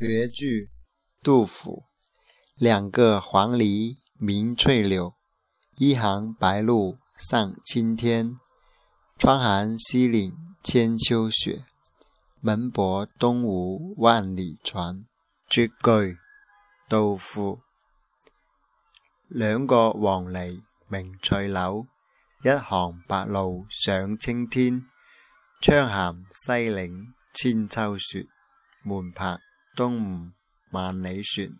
绝句，杜甫。两个黄鹂鸣翠柳，一行白鹭上青天。窗含西岭千秋雪，门泊东吴万里船。绝句，杜甫。两个黄鹂鸣翠柳，一行白鹭上青天。窗含西岭千秋雪，门泊东吴万里船。